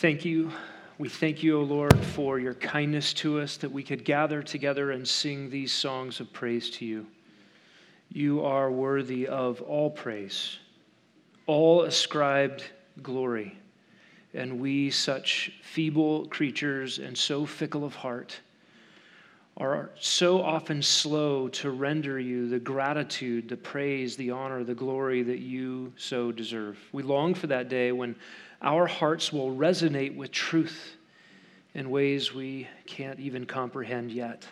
Thank you. We thank you, O Lord, for your kindness to us that we could gather together and sing these songs of praise to you. You are worthy of all praise, all ascribed glory. And we, such feeble creatures and so fickle of heart, are so often slow to render you the gratitude, the praise, the honor, the glory that you so deserve. We long for that day when our hearts will resonate with truth in ways we can't even comprehend yet.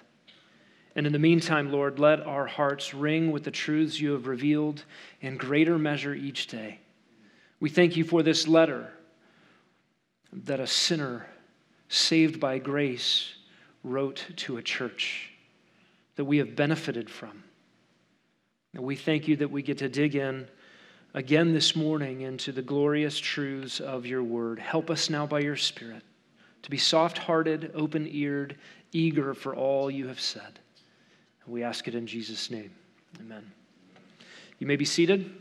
And in the meantime, Lord, let our hearts ring with the truths you have revealed in greater measure each day. We thank you for this letter that a sinner saved by grace wrote to a church that we have benefited from. And we thank you that we get to dig in again this morning into the glorious truths of your word. Help us now by your Spirit to be soft hearted, open eared, eager for all you have said. And we ask it in Jesus' name. Amen. You may be seated.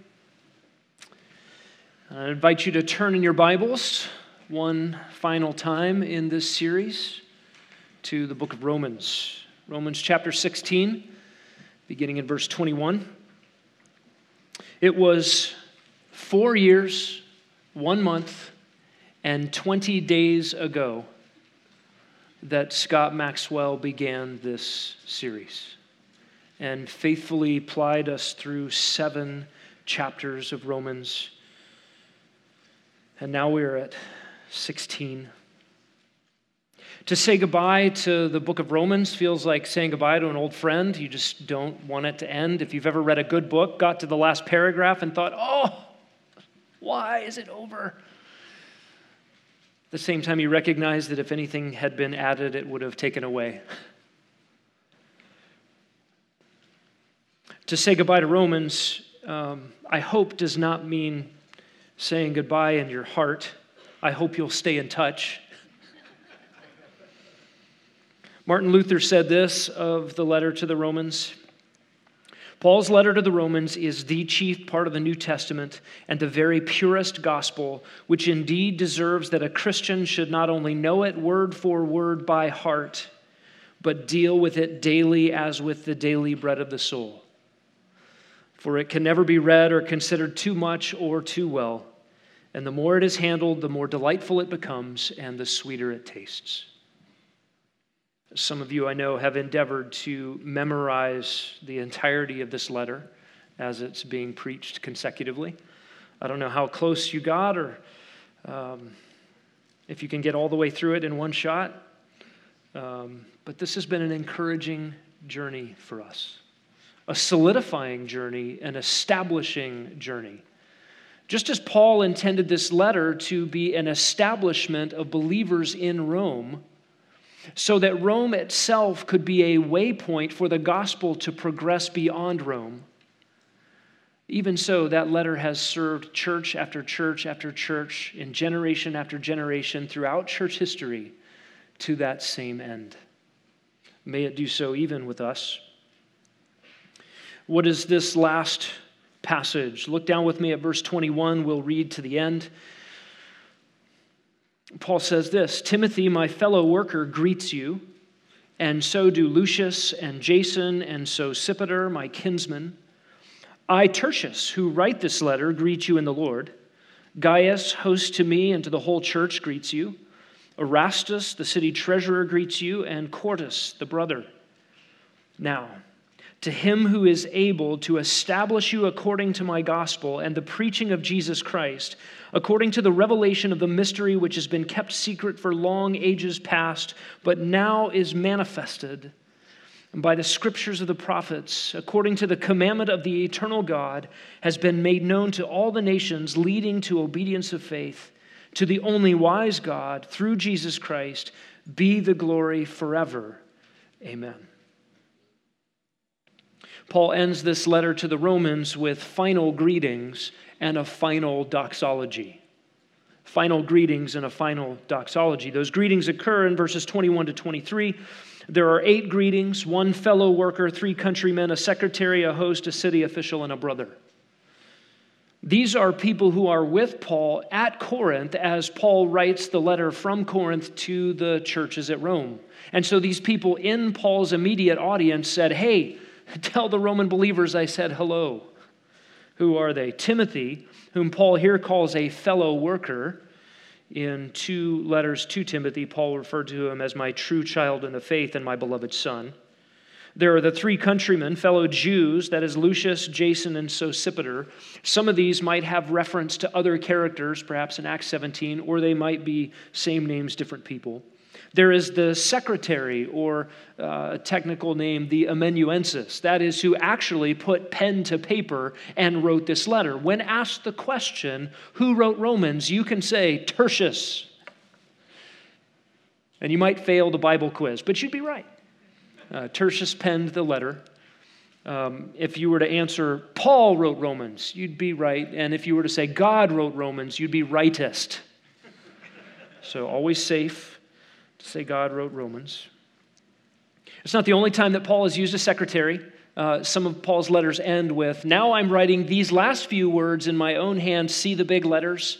I invite you to turn in your Bibles one final time in this series to the book of Romans. Romans chapter 16, beginning in verse 21. It was four years, one month, and 20 days ago that Scott Maxwell began this series and faithfully plied us through seven chapters of Romans. And now we're at 16. To say goodbye to the book of Romans feels like saying goodbye to an old friend. You just don't want it to end. If you've ever read a good book, got to the last paragraph, and thought, oh, why is it over? At the same time, you recognize that if anything had been added, it would have taken away. to say goodbye to Romans, um, I hope, does not mean saying goodbye in your heart. I hope you'll stay in touch. Martin Luther said this of the letter to the Romans. Paul's letter to the Romans is the chief part of the New Testament and the very purest gospel, which indeed deserves that a Christian should not only know it word for word by heart, but deal with it daily as with the daily bread of the soul. For it can never be read or considered too much or too well, and the more it is handled, the more delightful it becomes and the sweeter it tastes. Some of you I know have endeavored to memorize the entirety of this letter as it's being preached consecutively. I don't know how close you got or um, if you can get all the way through it in one shot, um, but this has been an encouraging journey for us, a solidifying journey, an establishing journey. Just as Paul intended this letter to be an establishment of believers in Rome so that Rome itself could be a waypoint for the gospel to progress beyond Rome. Even so, that letter has served church after church after church, in generation after generation throughout church history to that same end. May it do so even with us. What is this last passage? Look down with me at verse 21. We'll read to the end. Paul says this Timothy, my fellow worker, greets you, and so do Lucius and Jason, and Sosipater, my kinsman. I, Tertius, who write this letter, greet you in the Lord. Gaius, host to me and to the whole church, greets you. Erastus, the city treasurer, greets you, and Quartus, the brother. Now, to him who is able to establish you according to my gospel and the preaching of Jesus Christ, according to the revelation of the mystery which has been kept secret for long ages past, but now is manifested by the scriptures of the prophets, according to the commandment of the eternal God, has been made known to all the nations, leading to obedience of faith, to the only wise God, through Jesus Christ, be the glory forever. Amen. Paul ends this letter to the Romans with final greetings and a final doxology. Final greetings and a final doxology. Those greetings occur in verses 21 to 23. There are eight greetings one fellow worker, three countrymen, a secretary, a host, a city official, and a brother. These are people who are with Paul at Corinth as Paul writes the letter from Corinth to the churches at Rome. And so these people in Paul's immediate audience said, Hey, tell the Roman believers I said hello. Who are they? Timothy, whom Paul here calls a fellow worker. In two letters to Timothy, Paul referred to him as my true child in the faith and my beloved son. There are the three countrymen, fellow Jews, that is Lucius, Jason, and Sosipater. Some of these might have reference to other characters, perhaps in Acts 17, or they might be same names, different people. There is the secretary, or uh, technical name, the amanuensis. That is, who actually put pen to paper and wrote this letter. When asked the question, who wrote Romans, you can say Tertius. And you might fail the Bible quiz, but you'd be right. Uh, Tertius penned the letter. Um, if you were to answer, Paul wrote Romans, you'd be right. And if you were to say, God wrote Romans, you'd be rightest. So always safe say God wrote Romans. It's not the only time that Paul has used a secretary. Uh, some of Paul's letters end with, Now I'm writing these last few words in my own hand, see the big letters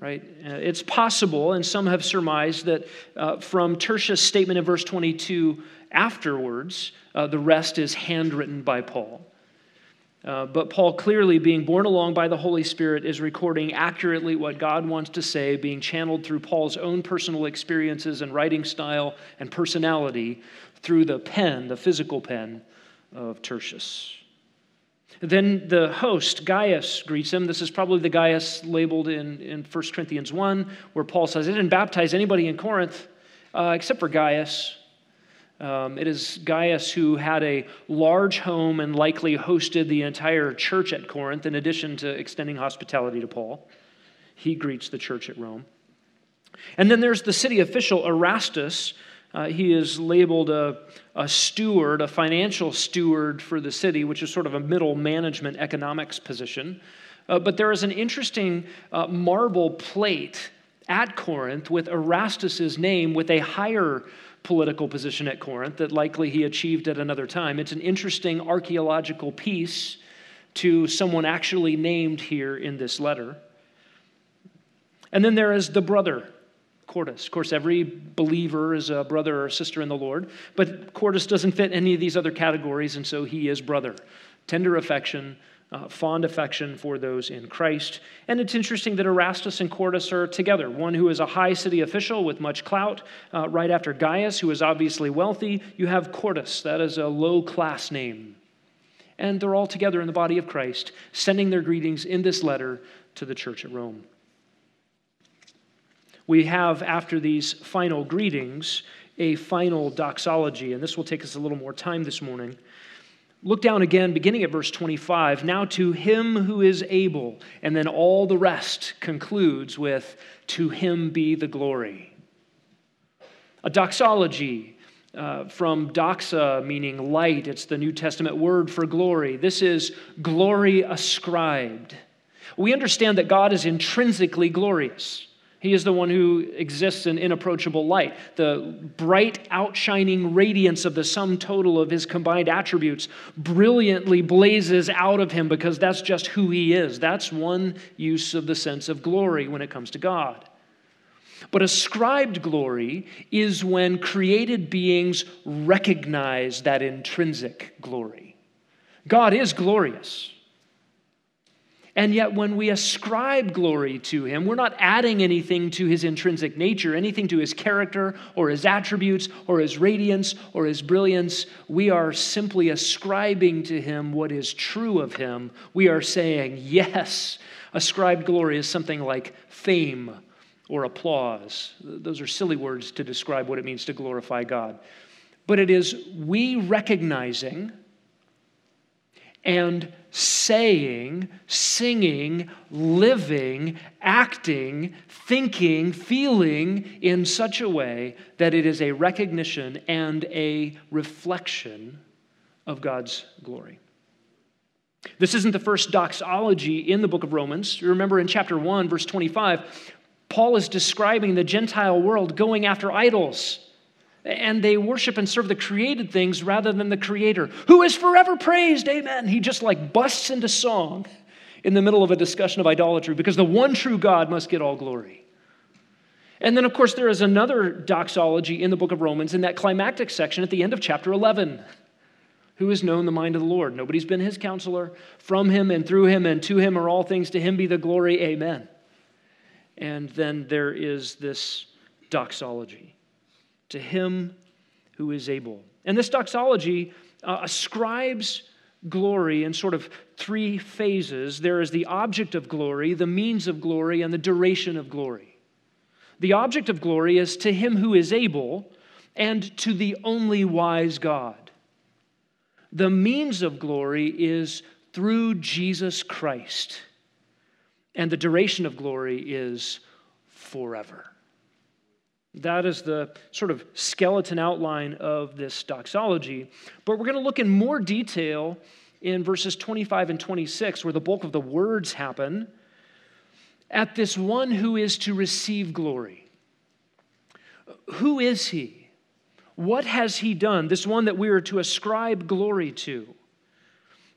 right? Uh, it's possible, and some have surmised that uh, from Tertius' statement in verse 22 afterwards, uh, the rest is handwritten by Paul. Uh, but Paul, clearly being borne along by the Holy Spirit, is recording accurately what God wants to say, being channeled through Paul's own personal experiences and writing style and personality through the pen, the physical pen of Tertius. Then the host, Gaius, greets him. This is probably the Gaius labeled in, in 1 Corinthians 1, where Paul says, I didn't baptize anybody in Corinth uh, except for Gaius. Um, it is Gaius who had a large home and likely hosted the entire church at Corinth, in addition to extending hospitality to Paul. He greets the church at Rome. And then there's the city official, Erastus. Uh, he is labeled a, a steward, a financial steward for the city, which is sort of a middle management economics position. Uh, but there is an interesting uh, marble plate at Corinth with Erastus's name with a higher political position at Corinth that likely he achieved at another time. It's an interesting archaeological piece to someone actually named here in this letter. And then there is the brother, Quartus. Of course, every believer is a brother or sister in the Lord, but Quartus doesn't fit any of these other categories, and so he is brother. Tender affection, uh, fond affection for those in Christ. And it's interesting that Erastus and Quartus are together. One who is a high city official with much clout, uh, right after Gaius, who is obviously wealthy. You have Quartus, that is a low class name. And they're all together in the body of Christ, sending their greetings in this letter to the church at Rome. We have, after these final greetings, a final doxology, and this will take us a little more time this morning. Look down again, beginning at verse 25. Now to him who is able, and then all the rest concludes with, To him be the glory. A doxology uh, from doxa, meaning light. It's the New Testament word for glory. This is glory ascribed. We understand that God is intrinsically glorious. He is the one who exists in inapproachable light. The bright, outshining radiance of the sum total of his combined attributes brilliantly blazes out of him because that's just who he is. That's one use of the sense of glory when it comes to God. But ascribed glory is when created beings recognize that intrinsic glory. God is glorious. And yet, when we ascribe glory to him, we're not adding anything to his intrinsic nature, anything to his character or his attributes or his radiance or his brilliance. We are simply ascribing to him what is true of him. We are saying, yes, ascribed glory is something like fame or applause. Those are silly words to describe what it means to glorify God. But it is we recognizing and saying, singing, living, acting, thinking, feeling in such a way that it is a recognition and a reflection of God's glory. This isn't the first doxology in the book of Romans. Remember in chapter 1, verse 25, Paul is describing the Gentile world going after idols and they worship and serve the created things rather than the creator who is forever praised amen he just like busts into song in the middle of a discussion of idolatry because the one true God must get all glory. And then, of course, there is another doxology in the book of Romans in that climactic section at the end of chapter 11. Who has known the mind of the Lord? Nobody's been his counselor. From him and through him and to him are all things. To him be the glory. Amen. And then there is this doxology to him who is able. And this doxology uh, ascribes glory in sort of three phases there is the object of glory, the means of glory, and the duration of glory. The object of glory is to him who is able and to the only wise God. The means of glory is through Jesus Christ, and the duration of glory is forever. That is the sort of skeleton outline of this doxology. But we're going to look in more detail in verses 25 and 26, where the bulk of the words happen, at this one who is to receive glory. Who is he? What has he done? This one that we are to ascribe glory to.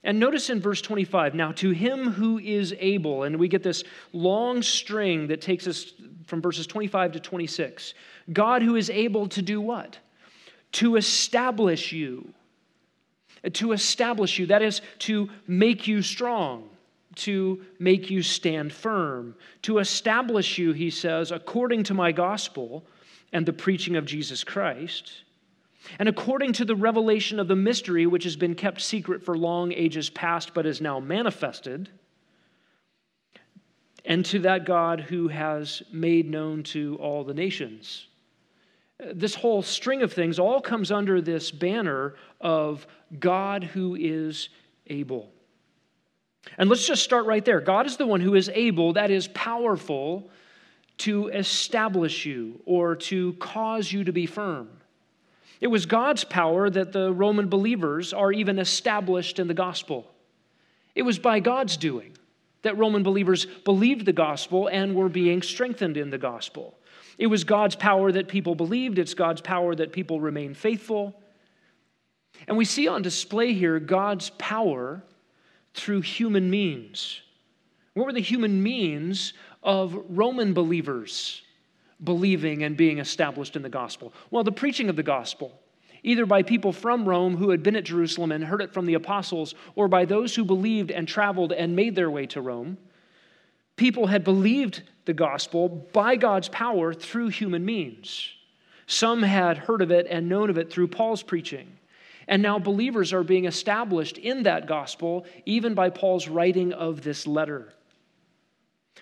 And notice in verse 25, now to him who is able, and we get this long string that takes us from verses 25 to 26. God who is able to do what? To establish you. To establish you, that is, to make you strong, to make you stand firm, to establish you, he says, according to my gospel and the preaching of Jesus Christ, and according to the revelation of the mystery which has been kept secret for long ages past but is now manifested and to that God who has made known to all the nations. This whole string of things all comes under this banner of God who is able. And let's just start right there. God is the one who is able, that is powerful, to establish you or to cause you to be firm. It was God's power that the Roman believers are even established in the gospel. It was by God's doing that Roman believers believed the gospel and were being strengthened in the gospel. It was God's power that people believed, it's God's power that people remain faithful. And we see on display here God's power through human means. What were the human means of Roman believers believing and being established in the gospel? Well, the preaching of the gospel either by people from Rome who had been at Jerusalem and heard it from the apostles, or by those who believed and traveled and made their way to Rome. People had believed the gospel by God's power through human means. Some had heard of it and known of it through Paul's preaching. And now believers are being established in that gospel, even by Paul's writing of this letter.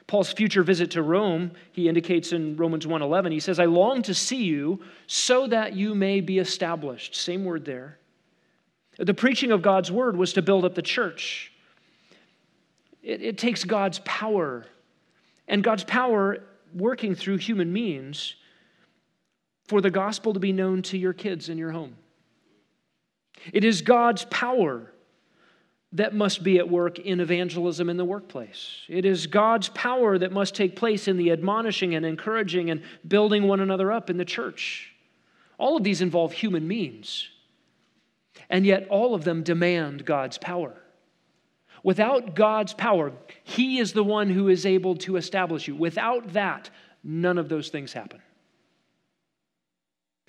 Paul's future visit to Rome, he indicates in Romans 1:11, he says, "I long to see you so that you may be established." Same word there. The preaching of God's word was to build up the church. It, it takes God's power, and God's power working through human means for the gospel to be known to your kids in your home. It is God's power that must be at work in evangelism in the workplace. It is God's power that must take place in the admonishing and encouraging and building one another up in the church. All of these involve human means, and yet all of them demand God's power. Without God's power, He is the one who is able to establish you. Without that, none of those things happen.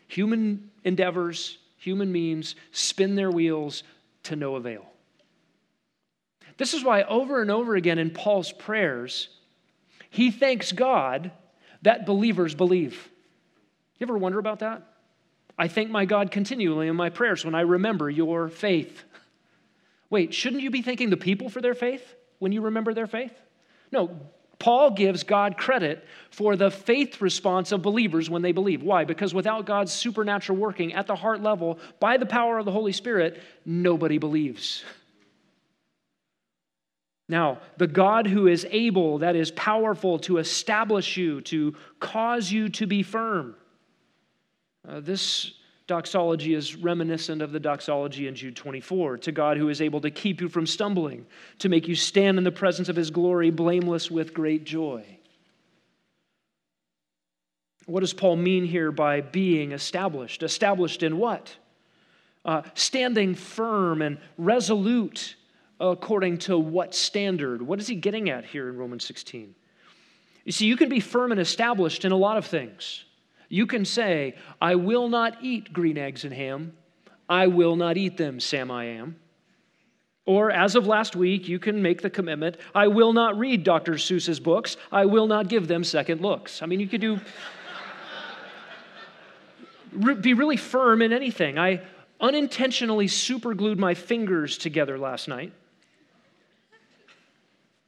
Human endeavors, human means spin their wheels to no avail. This is why, over and over again in Paul's prayers, he thanks God that believers believe. You ever wonder about that? I thank my God continually in my prayers when I remember your faith. Wait, shouldn't you be thanking the people for their faith when you remember their faith? No, Paul gives God credit for the faith response of believers when they believe. Why? Because without God's supernatural working at the heart level by the power of the Holy Spirit, nobody believes. Now, the God who is able, that is powerful to establish you, to cause you to be firm. Uh, this doxology is reminiscent of the doxology in Jude 24 to God who is able to keep you from stumbling, to make you stand in the presence of his glory, blameless with great joy. What does Paul mean here by being established? Established in what? Uh, standing firm and resolute according to what standard? What is he getting at here in Romans 16? You see, you can be firm and established in a lot of things. You can say, I will not eat green eggs and ham. I will not eat them, Sam I am. Or, as of last week, you can make the commitment I will not read Dr. Seuss's books. I will not give them second looks. I mean, you could do, be really firm in anything. I unintentionally superglued my fingers together last night.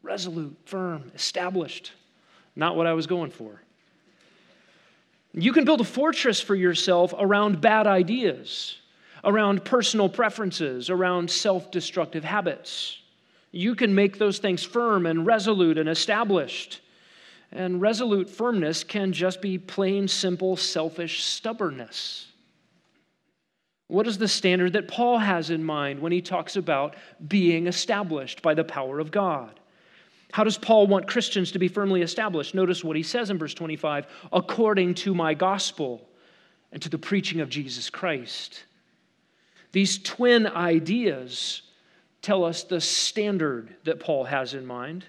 Resolute, firm, established. Not what I was going for. You can build a fortress for yourself around bad ideas, around personal preferences, around self destructive habits. You can make those things firm and resolute and established. And resolute firmness can just be plain, simple, selfish stubbornness. What is the standard that Paul has in mind when he talks about being established by the power of God? How does Paul want Christians to be firmly established? Notice what he says in verse 25 according to my gospel and to the preaching of Jesus Christ. These twin ideas tell us the standard that Paul has in mind.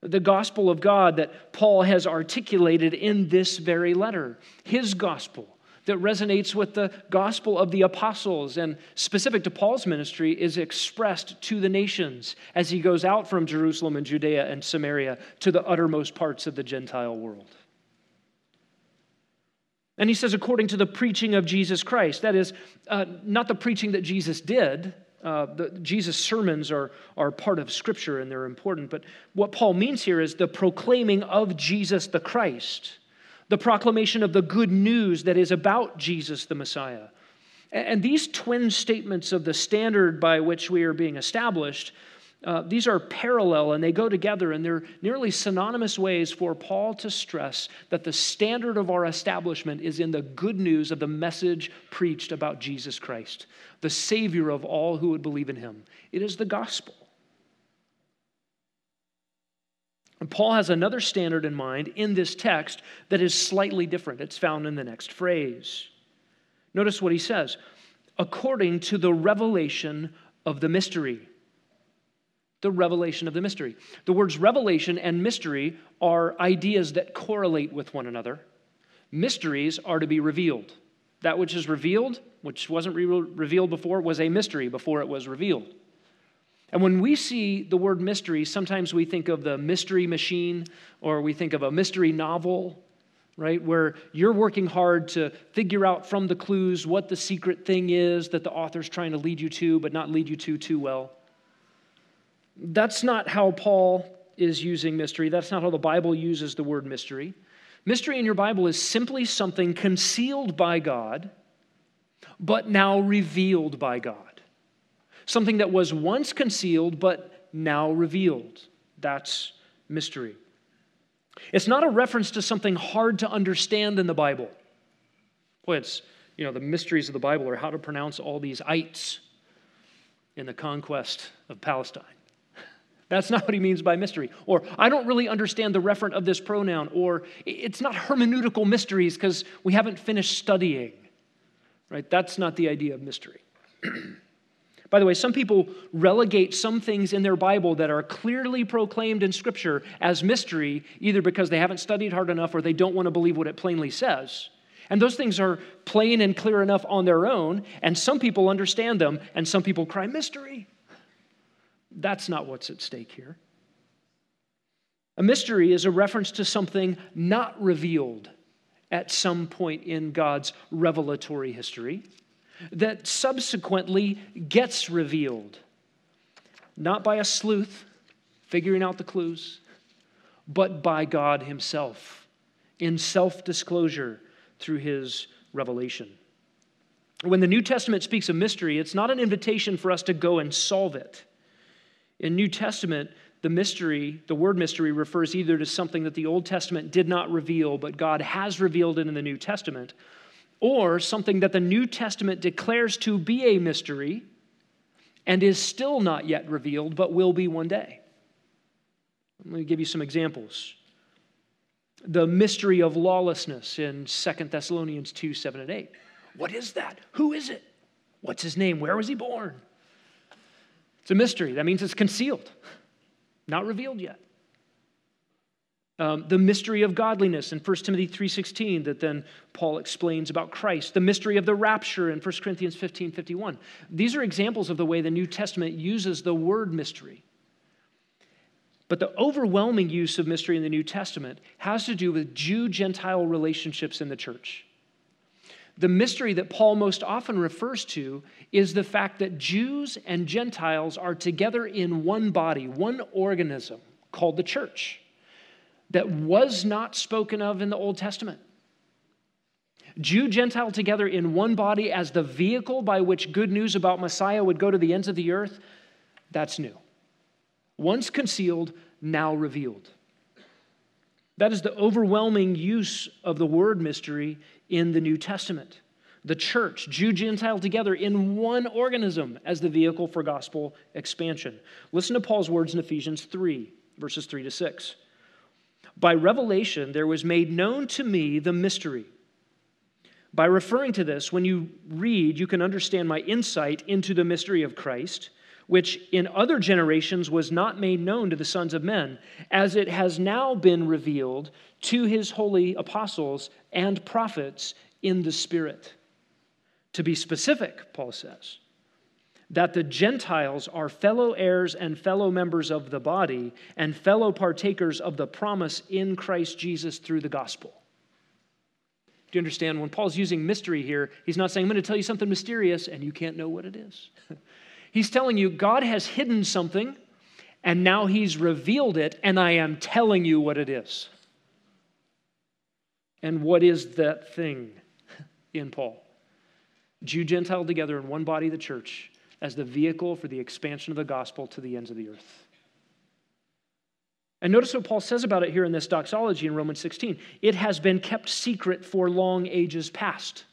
The gospel of God that Paul has articulated in this very letter, his gospel that resonates with the gospel of the apostles and specific to Paul's ministry is expressed to the nations as he goes out from Jerusalem and Judea and Samaria to the uttermost parts of the Gentile world. And he says, according to the preaching of Jesus Christ. That is, uh, not the preaching that Jesus did. Uh, the, Jesus' sermons are, are part of Scripture and they're important. But what Paul means here is the proclaiming of Jesus the Christ the proclamation of the good news that is about Jesus the Messiah. And these twin statements of the standard by which we are being established, uh, these are parallel and they go together, and they're nearly synonymous ways for Paul to stress that the standard of our establishment is in the good news of the message preached about Jesus Christ, the Savior of all who would believe in him. It is the gospel. And Paul has another standard in mind in this text that is slightly different. It's found in the next phrase. Notice what he says according to the revelation of the mystery. The revelation of the mystery. The words revelation and mystery are ideas that correlate with one another. Mysteries are to be revealed. That which is revealed, which wasn't re- revealed before, was a mystery before it was revealed. And when we see the word mystery, sometimes we think of the mystery machine or we think of a mystery novel, right? Where you're working hard to figure out from the clues what the secret thing is that the author's trying to lead you to, but not lead you to too well. That's not how Paul is using mystery. That's not how the Bible uses the word mystery. Mystery in your Bible is simply something concealed by God, but now revealed by God something that was once concealed but now revealed. That's mystery. It's not a reference to something hard to understand in the Bible. Boy, it's, you know, the mysteries of the Bible are how to pronounce all these ites in the conquest of Palestine. That's not what he means by mystery. Or, I don't really understand the referent of this pronoun. Or, it's not hermeneutical mysteries because we haven't finished studying. Right? That's not the idea of mystery. By the way, some people relegate some things in their Bible that are clearly proclaimed in Scripture as mystery, either because they haven't studied hard enough or they don't want to believe what it plainly says. And those things are plain and clear enough on their own, and some people understand them, and some people cry, Mystery. That's not what's at stake here. A mystery is a reference to something not revealed at some point in God's revelatory history that subsequently gets revealed. Not by a sleuth figuring out the clues, but by God Himself in self disclosure through His revelation. When the New Testament speaks of mystery, it's not an invitation for us to go and solve it. In New Testament, the mystery, the word mystery, refers either to something that the Old Testament did not reveal, but God has revealed it in the New Testament, or something that the New Testament declares to be a mystery and is still not yet revealed, but will be one day. Let me give you some examples. The mystery of lawlessness in 2 Thessalonians 2 7 and 8. What is that? Who is it? What's his name? Where was he born? It's a mystery. That means it's concealed, not revealed yet. Um, the mystery of godliness in 1 timothy 3.16 that then paul explains about christ the mystery of the rapture in 1 corinthians 15.51 these are examples of the way the new testament uses the word mystery. But the overwhelming use of mystery in the new testament has to do with jew gentile relationships in the church. The mystery that paul most often refers to is the fact that jews and gentiles are together in one body one organism called the church that was not spoken of in the Old Testament. Jew, Gentile together in one body as the vehicle by which good news about Messiah would go to the ends of the earth, that's new. Once concealed, now revealed. That is the overwhelming use of the word mystery in the New Testament. The church, Jew, Gentile together in one organism as the vehicle for gospel expansion. Listen to Paul's words in Ephesians 3, verses 3 to 6. By revelation, there was made known to me the mystery. By referring to this, when you read, you can understand my insight into the mystery of Christ, which in other generations was not made known to the sons of men, as it has now been revealed to his holy apostles and prophets in the Spirit. To be specific, Paul says, that the Gentiles are fellow heirs and fellow members of the body and fellow partakers of the promise in Christ Jesus through the gospel. Do you understand? When Paul's using mystery here, he's not saying, I'm going to tell you something mysterious and you can't know what it is. he's telling you, God has hidden something and now he's revealed it, and I am telling you what it is. And what is that thing in Paul? Jew, Gentile together in one body, the church as the vehicle for the expansion of the gospel to the ends of the earth. And notice what Paul says about it here in this doxology in Romans 16. It has been kept secret for long ages past.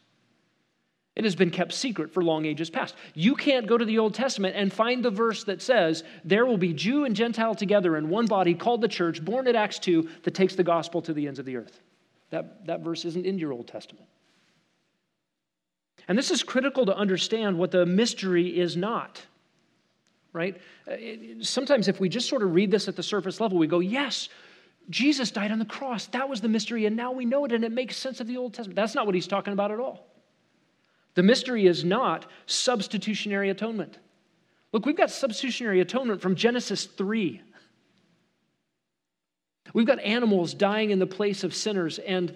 It has been kept secret for long ages past. You can't go to the Old Testament and find the verse that says there will be Jew and Gentile together in one body called the church, born at Acts 2, that takes the gospel to the ends of the earth. That, that verse isn't in your Old Testament. And this is critical to understand what the mystery is not. Right? Uh, sometimes, if we just sort of read this at the surface level, we go, yes, Jesus died on the cross. That was the mystery, and now we know it, and it makes sense of the Old Testament. That's not what he's talking about at all. The mystery is not substitutionary atonement. Look, we've got substitutionary atonement from Genesis 3. We've got animals dying in the place of sinners and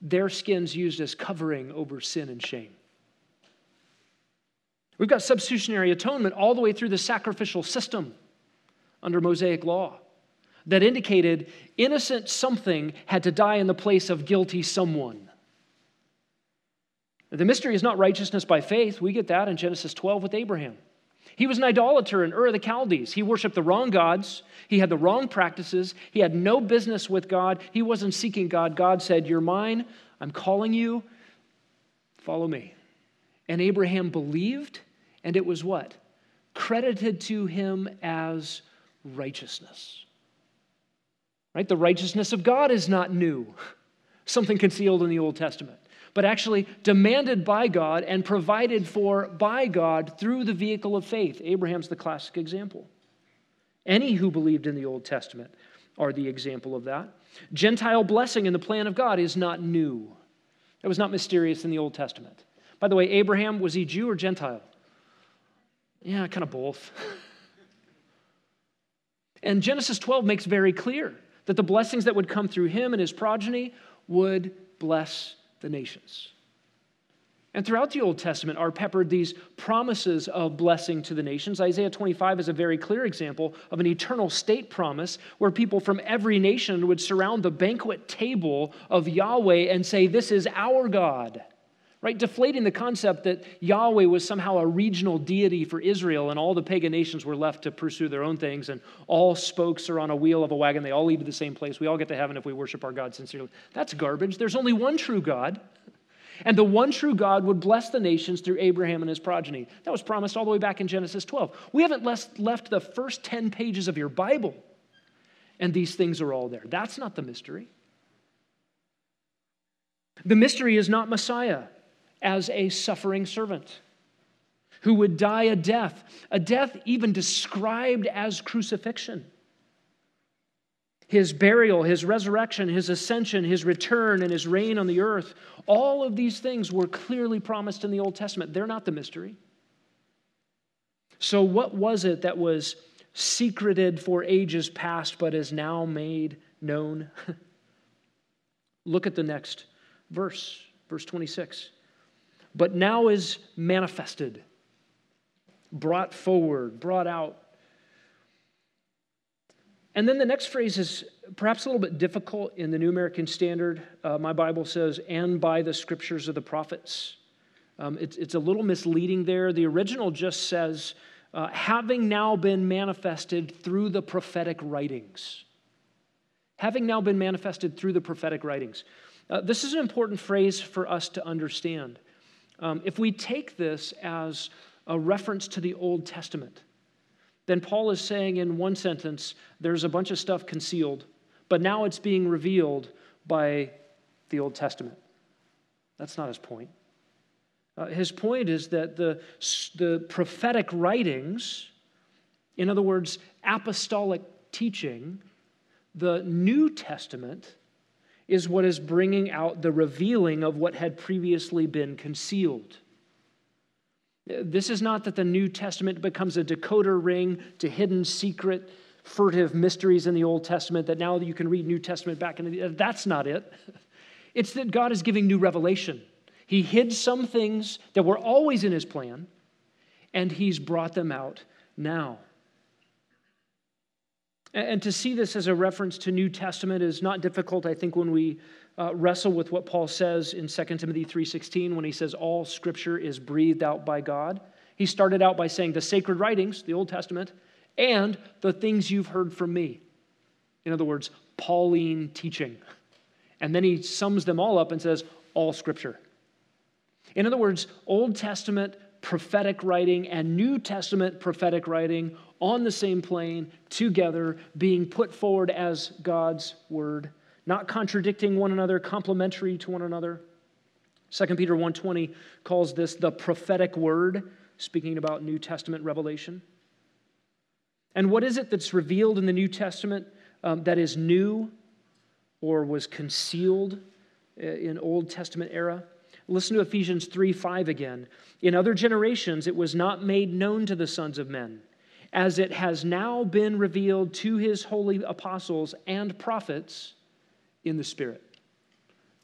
their skins used as covering over sin and shame. We've got substitutionary atonement all the way through the sacrificial system under Mosaic law that indicated innocent something had to die in the place of guilty someone. The mystery is not righteousness by faith. We get that in Genesis 12 with Abraham. He was an idolater in Ur of the Chaldees. He worshiped the wrong gods. He had the wrong practices. He had no business with God. He wasn't seeking God. God said, You're mine. I'm calling you. Follow me. And Abraham believed and it was what? Credited to him as righteousness. Right? The righteousness of God is not new, something concealed in the Old Testament, but actually demanded by God and provided for by God through the vehicle of faith. Abraham's the classic example. Any who believed in the Old Testament are the example of that. Gentile blessing in the plan of God is not new. It was not mysterious in the Old Testament. By the way, Abraham, was he Jew or Gentile? Yeah, kind of both. and Genesis 12 makes very clear that the blessings that would come through him and his progeny would bless the nations. And throughout the Old Testament are peppered these promises of blessing to the nations. Isaiah 25 is a very clear example of an eternal state promise where people from every nation would surround the banquet table of Yahweh and say, This is our God right? Deflating the concept that Yahweh was somehow a regional deity for Israel and all the pagan nations were left to pursue their own things and all spokes are on a wheel of a wagon. They all lead to the same place. We all get to heaven if we worship our God sincerely. That's garbage. There's only one true God. And the one true God would bless the nations through Abraham and his progeny. That was promised all the way back in Genesis 12. We haven't left the first 10 pages of your Bible, and these things are all there. That's not the mystery. The mystery is not Messiah as a suffering servant. who would die a death, a death even described as crucifixion. His burial, his resurrection, his ascension, his return, and his reign on the earth, all of these things were clearly promised in the Old Testament. They're not the mystery. So, what was it that was secreted for ages past but is now made known? Look at the next verse, verse 26. But now is manifested, brought forward, brought out. And then the next phrase is perhaps a little bit difficult in the New American Standard. Uh, my Bible says, and by the scriptures of the prophets. Um, it's, it's a little misleading there. The original just says, uh, having now been manifested through the prophetic writings. Having now been manifested through the prophetic writings. Uh, this is an important phrase for us to understand. Um, if we take this as a reference to the Old Testament, then Paul is saying in one sentence, there's a bunch of stuff concealed, but now it's being revealed by the Old Testament. That's not his point. Uh, his point is that the, the prophetic writings, in other words, apostolic teaching, the New Testament, is what is bringing out the revealing of what had previously been concealed. This is not that the New Testament becomes a decoder ring to hidden, secret, furtive mysteries in the Old Testament that now you can read New Testament back in the. That's not it. It's that God is giving new revelation. He hid some things that were always in his plan, and he's brought them out now. And to see this as a reference to New Testament is not difficult, I think, when we uh, wrestle with what Paul says in 2 Timothy 3.16 when he says all scripture is breathed out by God. He started out by saying the sacred writings, the Old Testament, and the things you've heard from me. In other words, Pauline teaching. And then he sums them all up and says, all scripture. In other words, Old Testament prophetic writing and New Testament prophetic writing on the same plane together, being put forward as God's word, not contradicting one another, complementary to one another. 2 Peter 1:20 calls this the prophetic word, speaking about New Testament revelation. And what is it that's revealed in the New Testament um, that is new or was concealed uh, in Old Testament era? Listen to Ephesians 3 5 again. In other generations, it was not made known to the sons of men, as it has now been revealed to his holy apostles and prophets in the Spirit.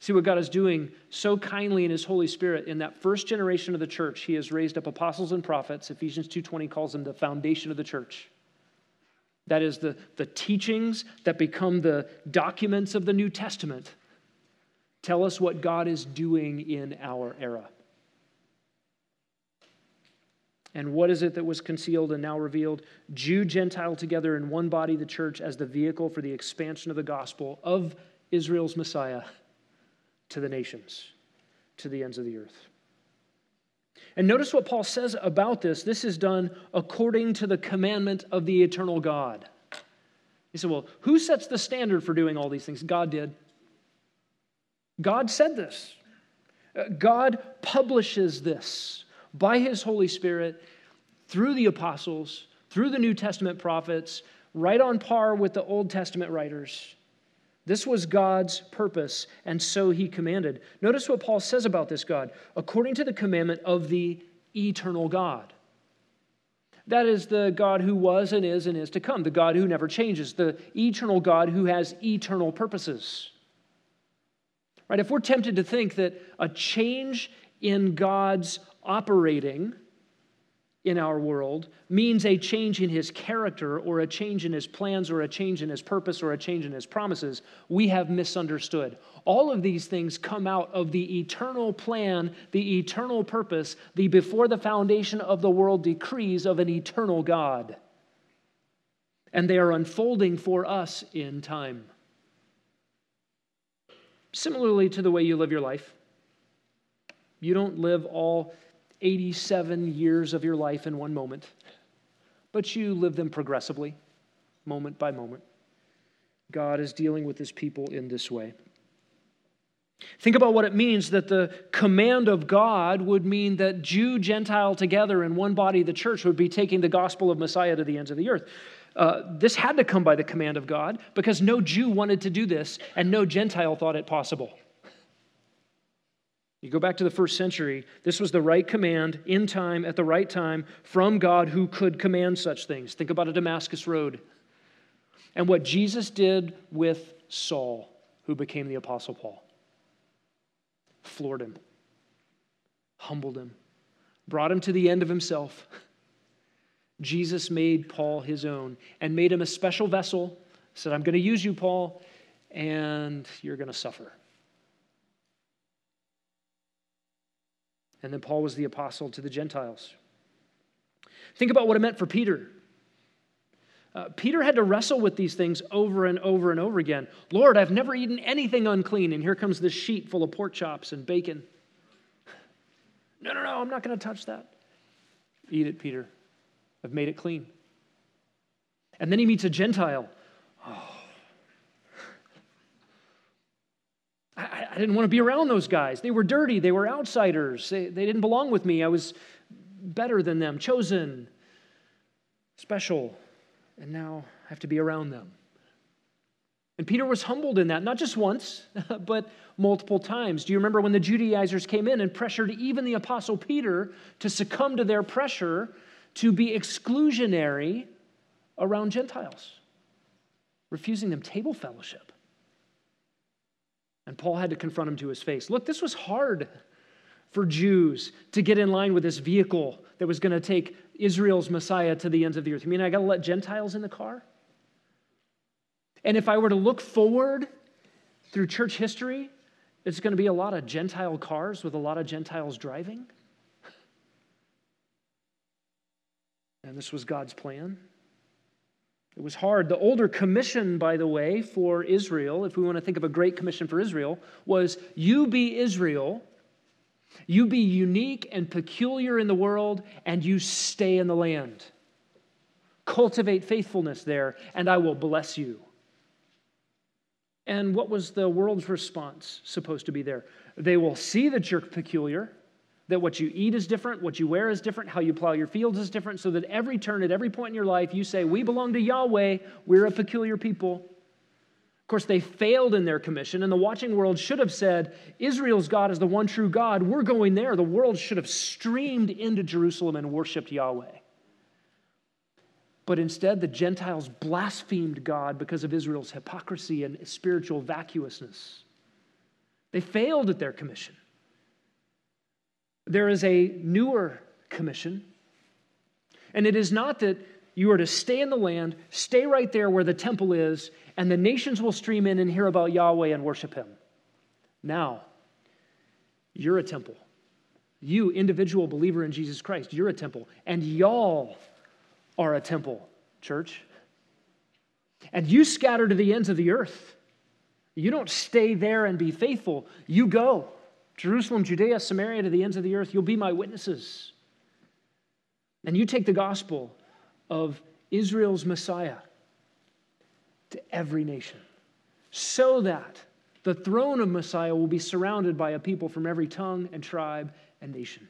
See what God is doing so kindly in his Holy Spirit in that first generation of the church. He has raised up apostles and prophets. Ephesians 2:20 calls them the foundation of the church. That is the, the teachings that become the documents of the New Testament Tell us what God is doing in our era. And what is it that was concealed and now revealed? Jew, Gentile together in one body, the church, as the vehicle for the expansion of the gospel of Israel's Messiah to the nations, to the ends of the earth. And notice what Paul says about this. This is done according to the commandment of the eternal God. He said, Well, who sets the standard for doing all these things? God did. God said this. Uh, God publishes this by his Holy Spirit through the apostles, through the New Testament prophets, right on par with the Old Testament writers. This was God's purpose, and so he commanded. Notice what Paul says about this God according to the commandment of the eternal God. That is the God who was and is and is to come, the God who never changes, the eternal God who has eternal purposes. Right? If we're tempted to think that a change in God's operating in our world means a change in his character or a change in his plans or a change in his purpose or a change in his promises, we have misunderstood. All of these things come out of the eternal plan, the eternal purpose, the before the foundation of the world decrees of an eternal God. And they are unfolding for us in time. Similarly to the way you live your life, you don't live all 87 years of your life in one moment, but you live them progressively, moment by moment. God is dealing with his people in this way. Think about what it means that the command of God would mean that Jew, Gentile together in one body, the church, would be taking the gospel of Messiah to the ends of the earth. Uh, this had to come by the command of God because no Jew wanted to do this and no Gentile thought it possible. You go back to the first century, this was the right command in time, at the right time, from God who could command such things. Think about a Damascus Road and what Jesus did with Saul, who became the Apostle Paul floored him, humbled him, brought him to the end of himself. Jesus made Paul his own and made him a special vessel. Said, I'm going to use you, Paul, and you're going to suffer. And then Paul was the apostle to the Gentiles. Think about what it meant for Peter. Uh, Peter had to wrestle with these things over and over and over again. Lord, I've never eaten anything unclean, and here comes this sheet full of pork chops and bacon. No, no, no, I'm not going to touch that. Eat it, Peter. I've made it clean. And then he meets a Gentile. Oh. I, I didn't want to be around those guys. They were dirty, they were outsiders, they, they didn't belong with me. I was better than them, chosen, special and now I have to be around them. And Peter was humbled in that, not just once, but multiple times. Do you remember when the Judaizers came in and pressured even the Apostle Peter to succumb to their pressure to be exclusionary around Gentiles, refusing them table fellowship? And Paul had to confront him to his face. Look, this was hard for Jews to get in line with this vehicle that was going to take Israel's Messiah to the ends of the earth. You mean I got to let Gentiles in the car? And if I were to look forward through church history, it's going to be a lot of Gentile cars with a lot of Gentiles driving. And this was God's plan. It was hard. The older commission, by the way, for Israel, if we want to think of a great commission for Israel, was you be Israel you be unique and peculiar in the world, and you stay in the land. Cultivate faithfulness there, and I will bless you. And what was the world's response supposed to be there? They will see that you're peculiar, that what you eat is different, what you wear is different, how you plow your fields is different, so that every turn, at every point in your life, you say, We belong to Yahweh, we're a peculiar people. Of course, they failed in their commission, and the watching world should have said, Israel's God is the one true God. We're going there. The world should have streamed into Jerusalem and worshiped Yahweh. But instead, the Gentiles blasphemed God because of Israel's hypocrisy and spiritual vacuousness. They failed at their commission. There is a newer commission, and it is not that you are to stay in the land, stay right there where the temple is, and the nations will stream in and hear about Yahweh and worship him. Now, you're a temple. You, individual believer in Jesus Christ, you're a temple. And y'all are a temple, church. And you scatter to the ends of the earth. You don't stay there and be faithful. You go. Jerusalem, Judea, Samaria, to the ends of the earth. You'll be my witnesses. And you take the gospel of Israel's Messiah to every nation, so that the throne of Messiah will be surrounded by a people from every tongue and tribe and nation.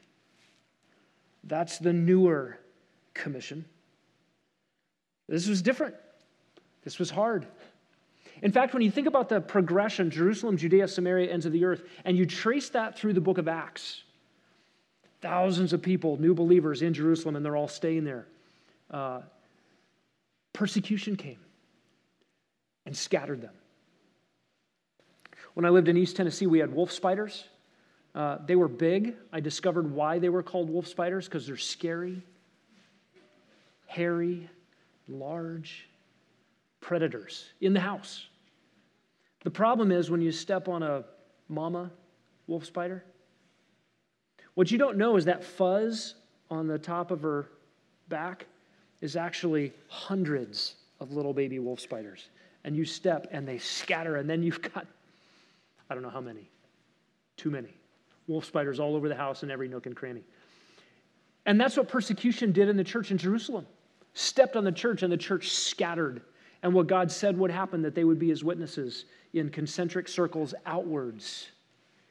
That's the newer commission. This was different. This was hard. In fact, when you think about the progression Jerusalem, Judea, Samaria, ends of the earth, and you trace that through the book of Acts, thousands of people, new believers in Jerusalem, and they're all staying there. Uh, persecution came and scattered them. When I lived in East Tennessee, we had wolf spiders. Uh, they were big. I discovered why they were called wolf spiders because they're scary, hairy, large predators in the house. The problem is when you step on a mama wolf spider, what you don't know is that fuzz on the top of her back is actually hundreds of little baby wolf spiders and you step and they scatter, and then you've got, I don't know how many, too many. Wolf spiders all over the house in every nook and cranny. And that's what persecution did in the church in Jerusalem. Stepped on the church, and the church scattered. And what God said would happen that they would be his witnesses in concentric circles outwards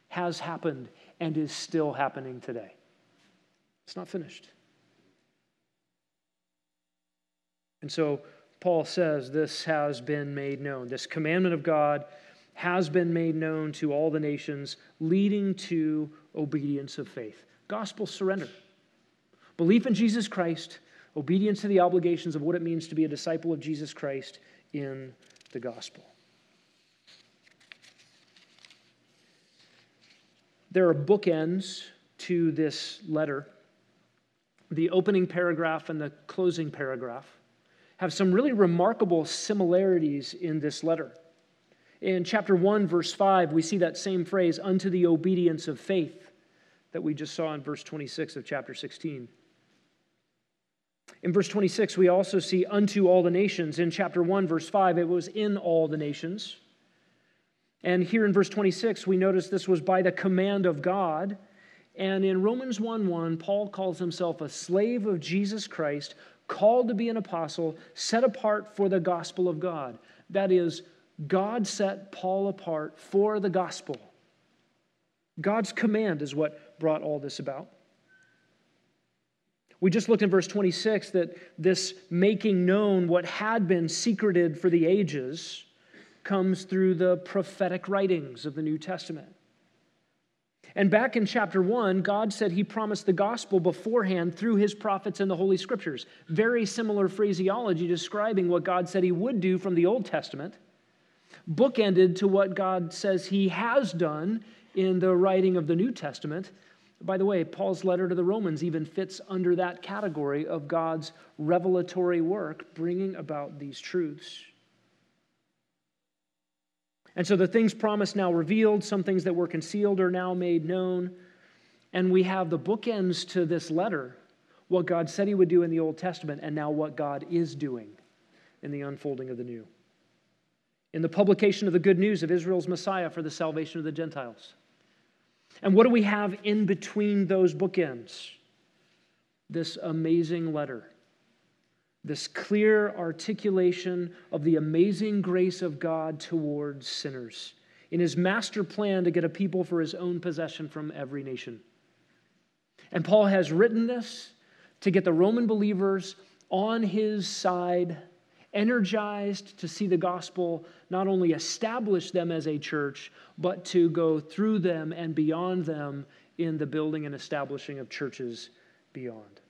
has happened and is still happening today. It's not finished. And so Paul says this has been made known. This commandment of God has been made known to all the nations, leading to obedience of faith. Gospel surrender. Belief in Jesus Christ, obedience to the obligations of what it means to be a disciple of Jesus Christ in the gospel. There are bookends to this letter. The opening paragraph and the closing paragraph have some really remarkable similarities in this letter. In chapter 1, verse 5, we see that same phrase, unto the obedience of faith, that we just saw in verse 26 of chapter 16. In verse 26, we also see unto all the nations. In chapter 1, verse 5, it was in all the nations. And here in verse 26, we notice this was by the command of God. And in Romans 1 1, Paul calls himself a slave of Jesus Christ, called to be an apostle, set apart for the gospel of God. That is, God set Paul apart for the gospel. God's command is what brought all this about. We just looked in verse 26 that this making known what had been secreted for the ages comes through the prophetic writings of the New Testament. And back in chapter 1, God said he promised the gospel beforehand through his prophets in the Holy Scriptures. Very similar phraseology describing what God said he would do from the Old Testament, bookended to what God says he has done in the writing of the New Testament. By the way, Paul's letter to the Romans even fits under that category of God's revelatory work bringing about these truths. And so the things promised now revealed, some things that were concealed are now made known. And we have the bookends to this letter what God said He would do in the Old Testament, and now what God is doing in the unfolding of the new. In the publication of the good news of Israel's Messiah for the salvation of the Gentiles. And what do we have in between those bookends? This amazing letter this clear articulation of the amazing grace of God towards sinners in his master plan to get a people for his own possession from every nation. And Paul has written this to get the Roman believers on his side, energized to see the gospel not only establish them as a church, but to go through them and beyond them in the building and establishing of churches beyond.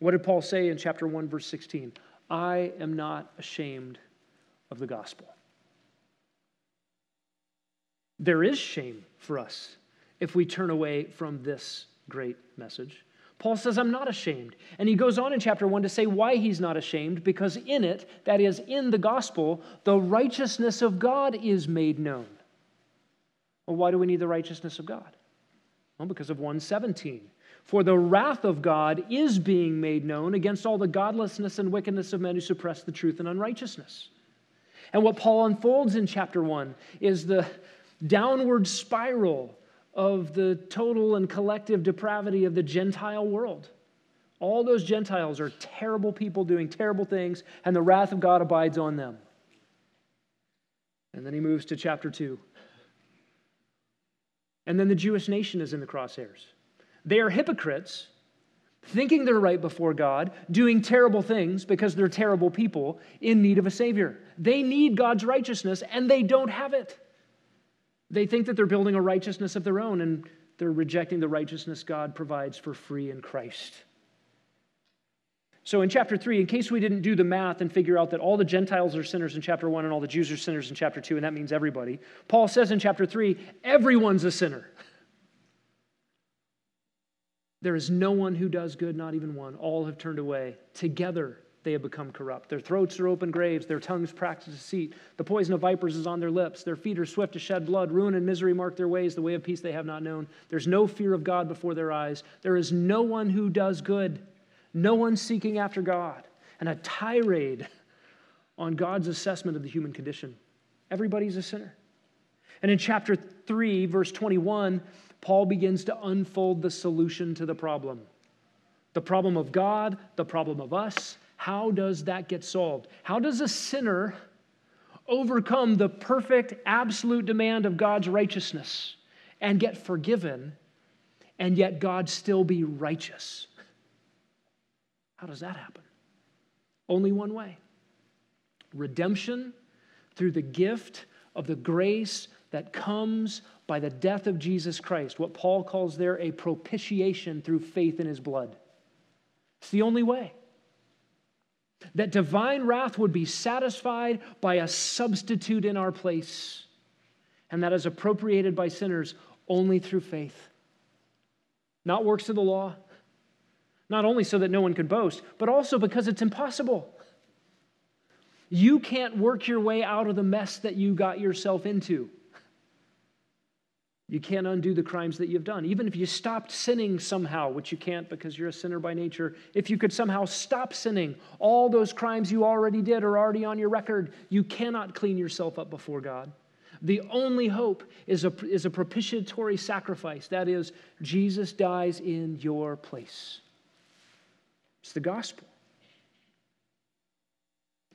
What did Paul say in chapter 1, verse 16? I am not ashamed of the gospel. There is shame for us if we turn away from this great message. Paul says, I'm not ashamed. And he goes on in chapter 1 to say why he's not ashamed, because in it, that is, in the gospel, the righteousness of God is made known. Well, why do we need the righteousness of God? Well, because of 117. For the wrath of God is being made known against all the godlessness and wickedness of men who suppress the truth and unrighteousness. And what Paul unfolds in chapter 1 is the downward spiral of the total and collective depravity of the Gentile world. All those Gentiles are terrible people doing terrible things, and the wrath of God abides on them. And then he moves to chapter 2. And then the Jewish nation is in the crosshairs. They are hypocrites, thinking they're right before God, doing terrible things because they're terrible people in need of a Savior. They need God's righteousness and they don't have it. They think that they're building a righteousness of their own and they're rejecting the righteousness God provides for free in Christ. So, in chapter 3, in case we didn't do the math and figure out that all the Gentiles are sinners in chapter 1 and all the Jews are sinners in chapter 2, and that means everybody, Paul says in chapter 3, everyone's a sinner. There is no one who does good, not even one. All have turned away. Together they have become corrupt. Their throats are open graves, their tongues practice deceit. The poison of vipers is on their lips. Their feet are swift to shed blood. Ruin and misery mark their ways. The way of peace they have not known. There's no fear of God before their eyes. There is no one who does good, no one seeking after God. And a tirade on God's assessment of the human condition. Everybody's a sinner. And in chapter 3, verse 21, Paul begins to unfold the solution to the problem. The problem of God, the problem of us. How does that get solved? How does a sinner overcome the perfect, absolute demand of God's righteousness and get forgiven, and yet God still be righteous? How does that happen? Only one way redemption through the gift of the grace that comes by the death of Jesus Christ, what Paul calls there a propitiation through faith in his blood. It's the only way. That divine wrath would be satisfied by a substitute in our place, and that is appropriated by sinners only through faith. Not works of the law, not only so that no one could boast, but also because it's impossible. You can't work your way out of the mess that you got yourself into. You can't undo the crimes that you've done. Even if you stopped sinning somehow, which you can't because you're a sinner by nature, if you could somehow stop sinning, all those crimes you already did are already on your record. You cannot clean yourself up before God. The only hope is a, is a propitiatory sacrifice. That is, Jesus dies in your place. It's the gospel.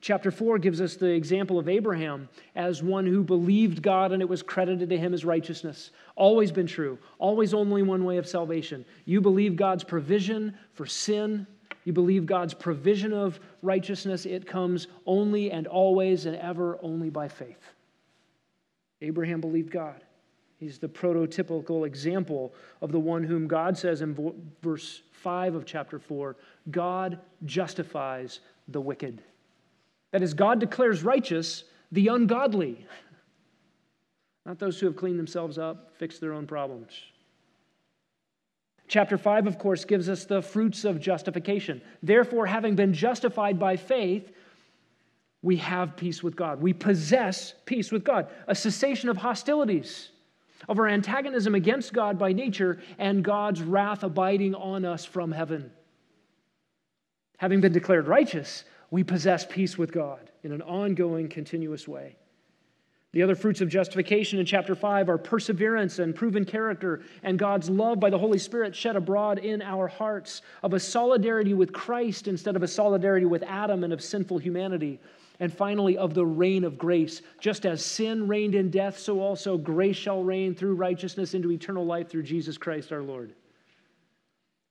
Chapter 4 gives us the example of Abraham as one who believed God and it was credited to him as righteousness. Always been true, always only one way of salvation. You believe God's provision for sin, you believe God's provision of righteousness, it comes only and always and ever only by faith. Abraham believed God. He's the prototypical example of the one whom God says in verse 5 of chapter 4 God justifies the wicked. That is, God declares righteous the ungodly, not those who have cleaned themselves up, fixed their own problems. Chapter 5, of course, gives us the fruits of justification. Therefore, having been justified by faith, we have peace with God. We possess peace with God, a cessation of hostilities, of our antagonism against God by nature, and God's wrath abiding on us from heaven. Having been declared righteous, we possess peace with God in an ongoing, continuous way. The other fruits of justification in chapter 5 are perseverance and proven character and God's love by the Holy Spirit shed abroad in our hearts, of a solidarity with Christ instead of a solidarity with Adam and of sinful humanity. And finally, of the reign of grace. Just as sin reigned in death, so also grace shall reign through righteousness into eternal life through Jesus Christ our Lord.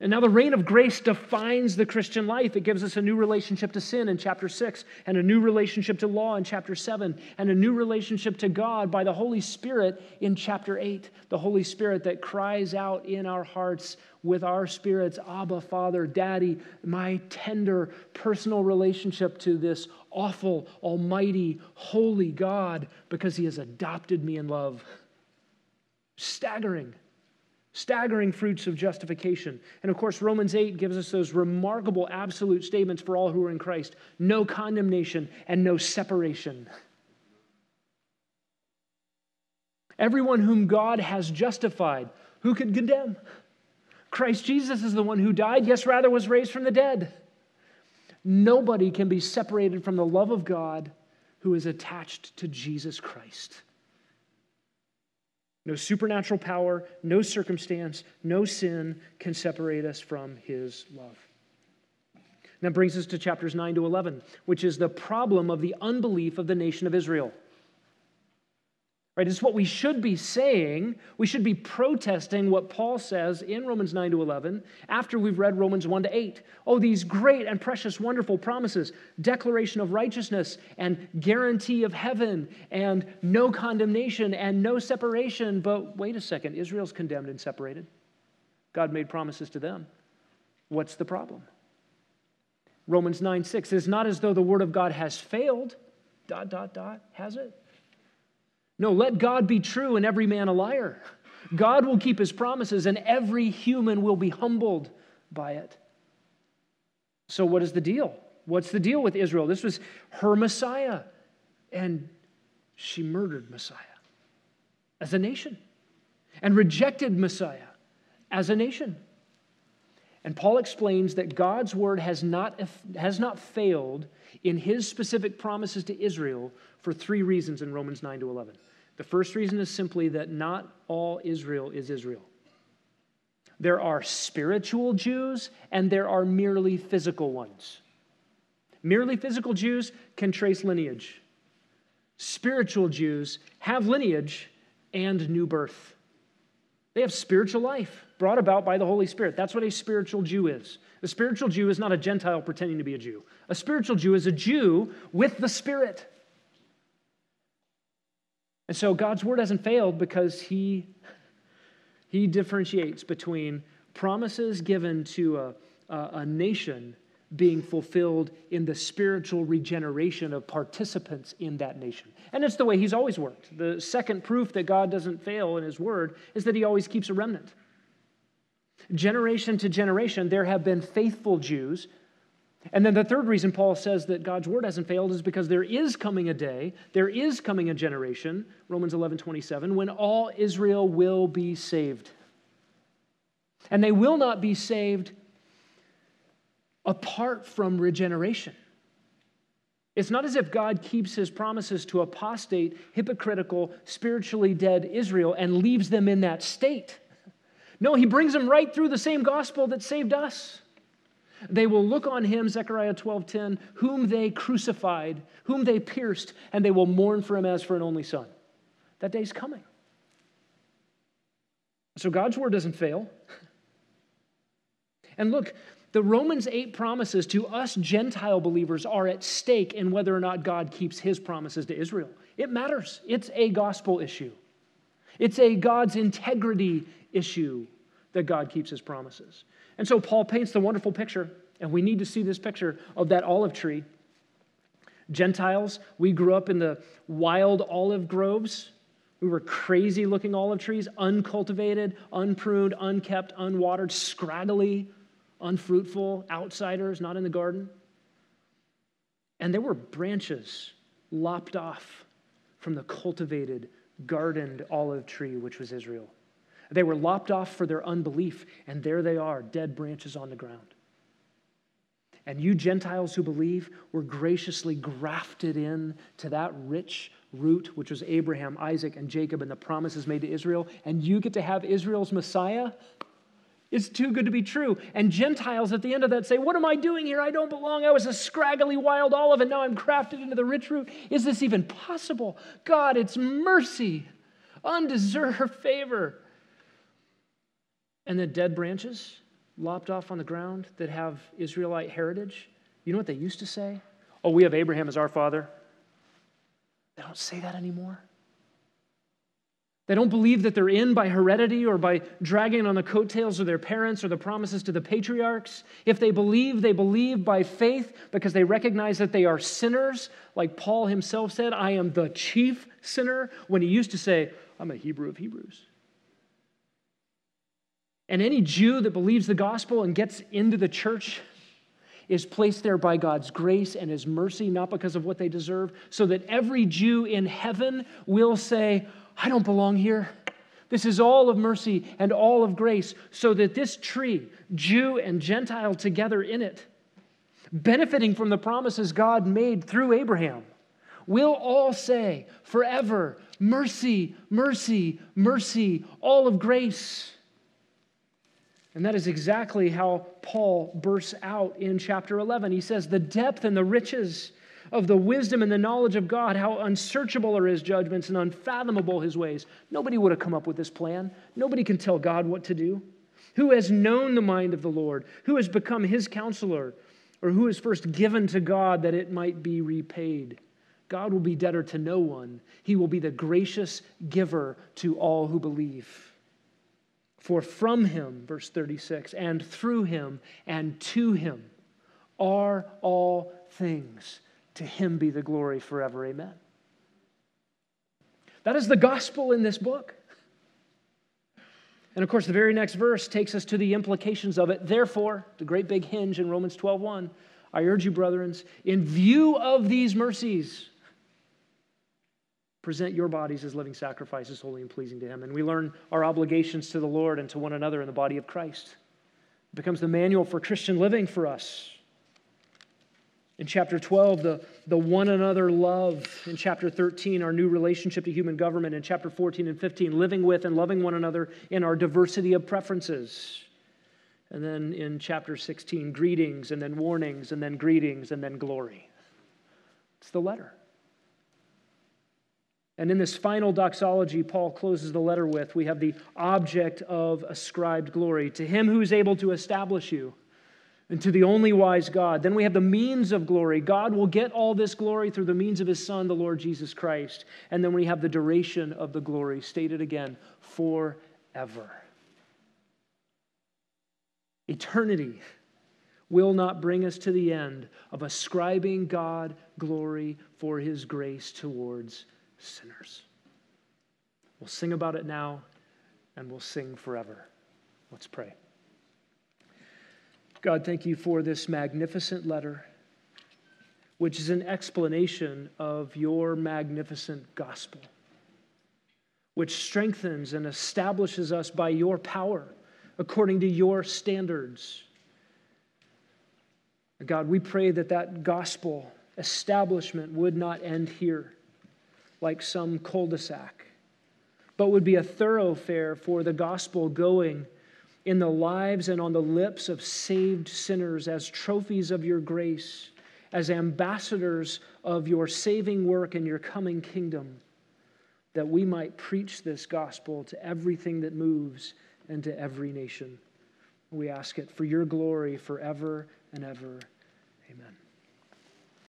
And now the reign of grace defines the Christian life. It gives us a new relationship to sin in chapter 6, and a new relationship to law in chapter 7, and a new relationship to God by the Holy Spirit in chapter 8. The Holy Spirit that cries out in our hearts with our spirits, Abba, Father, Daddy, my tender personal relationship to this awful, almighty, holy God because He has adopted me in love. Staggering. Staggering fruits of justification. And of course, Romans 8 gives us those remarkable absolute statements for all who are in Christ no condemnation and no separation. Everyone whom God has justified, who can condemn? Christ Jesus is the one who died, yes, rather was raised from the dead. Nobody can be separated from the love of God who is attached to Jesus Christ. No supernatural power, no circumstance, no sin can separate us from his love. And that brings us to chapters 9 to 11, which is the problem of the unbelief of the nation of Israel. Right? It's what we should be saying. We should be protesting what Paul says in Romans 9 to 11 after we've read Romans 1 to 8. Oh, these great and precious, wonderful promises declaration of righteousness and guarantee of heaven and no condemnation and no separation. But wait a second, Israel's condemned and separated. God made promises to them. What's the problem? Romans 9 6 is not as though the word of God has failed. Dot, dot, dot. Has it? No, let God be true and every man a liar. God will keep his promises and every human will be humbled by it. So, what is the deal? What's the deal with Israel? This was her Messiah, and she murdered Messiah as a nation and rejected Messiah as a nation. And Paul explains that God's word has not, has not failed in his specific promises to Israel for three reasons in Romans 9 to 11. The first reason is simply that not all Israel is Israel. There are spiritual Jews and there are merely physical ones. Merely physical Jews can trace lineage. spiritual Jews have lineage and new birth. They have spiritual life brought about by the Holy Spirit. That's what a spiritual Jew is. A spiritual Jew is not a Gentile pretending to be a Jew. A spiritual Jew is a Jew with the Spirit. And so God's word hasn't failed because he, he differentiates between promises given to a, a, a nation being fulfilled in the spiritual regeneration of participants in that nation. And it's the way he's always worked. The second proof that God doesn't fail in his word is that he always keeps a remnant. Generation to generation, there have been faithful Jews. And then the third reason Paul says that God's word hasn't failed is because there is coming a day, there is coming a generation, Romans 11 27, when all Israel will be saved. And they will not be saved apart from regeneration. It's not as if God keeps his promises to apostate, hypocritical, spiritually dead Israel and leaves them in that state. No, he brings them right through the same gospel that saved us. They will look on him, Zechariah 12:10, whom they crucified, whom they pierced, and they will mourn for him as for an only son. That day's coming. So God's word doesn't fail. And look, the Romans 8 promises to us Gentile believers are at stake in whether or not God keeps his promises to Israel. It matters. It's a gospel issue. It's a God's integrity issue that God keeps his promises. And so Paul paints the wonderful picture, and we need to see this picture of that olive tree. Gentiles, we grew up in the wild olive groves. We were crazy looking olive trees, uncultivated, unpruned, unkept, unwatered, scraggly unfruitful, outsiders, not in the garden. And there were branches lopped off from the cultivated, gardened olive tree, which was Israel. They were lopped off for their unbelief, and there they are, dead branches on the ground. And you Gentiles who believe were graciously grafted in to that rich root, which was Abraham, Isaac, and Jacob, and the promises made to Israel. And you get to have Israel's Messiah it's too good to be true. And Gentiles at the end of that say, What am I doing here? I don't belong. I was a scraggly wild olive and now I'm crafted into the rich root. Is this even possible? God, it's mercy, undeserved favor. And the dead branches lopped off on the ground that have Israelite heritage, you know what they used to say? Oh, we have Abraham as our father. They don't say that anymore. They don't believe that they're in by heredity or by dragging on the coattails of their parents or the promises to the patriarchs. If they believe, they believe by faith because they recognize that they are sinners. Like Paul himself said, I am the chief sinner, when he used to say, I'm a Hebrew of Hebrews. And any Jew that believes the gospel and gets into the church is placed there by God's grace and his mercy, not because of what they deserve, so that every Jew in heaven will say, I don't belong here. This is all of mercy and all of grace, so that this tree, Jew and Gentile together in it, benefiting from the promises God made through Abraham, will all say forever, mercy, mercy, mercy, all of grace. And that is exactly how Paul bursts out in chapter 11. He says, The depth and the riches of the wisdom and the knowledge of God, how unsearchable are his judgments and unfathomable his ways. Nobody would have come up with this plan. Nobody can tell God what to do. Who has known the mind of the Lord? Who has become his counselor? Or who is first given to God that it might be repaid? God will be debtor to no one. He will be the gracious giver to all who believe. For from him, verse 36, and through him and to him are all things. To him be the glory forever. Amen. That is the gospel in this book. And of course, the very next verse takes us to the implications of it. Therefore, the great big hinge in Romans 12:1, I urge you, brethren, in view of these mercies, present your bodies as living sacrifices, holy and pleasing to Him. And we learn our obligations to the Lord and to one another in the body of Christ. It becomes the manual for Christian living for us. In chapter 12, the, the one another love. In chapter 13, our new relationship to human government. In chapter 14 and 15, living with and loving one another in our diversity of preferences. And then in chapter 16, greetings, and then warnings, and then greetings, and then glory. It's the letter. And in this final doxology, Paul closes the letter with we have the object of ascribed glory to him who is able to establish you and to the only wise God. Then we have the means of glory. God will get all this glory through the means of his Son, the Lord Jesus Christ. And then we have the duration of the glory, stated again, forever. Eternity will not bring us to the end of ascribing God glory for his grace towards sinners. We'll sing about it now and we'll sing forever. Let's pray. God, thank you for this magnificent letter, which is an explanation of your magnificent gospel, which strengthens and establishes us by your power according to your standards. God, we pray that that gospel establishment would not end here like some cul de sac, but would be a thoroughfare for the gospel going in the lives and on the lips of saved sinners as trophies of your grace, as ambassadors of your saving work and your coming kingdom, that we might preach this gospel to everything that moves and to every nation. We ask it for your glory forever and ever. Amen.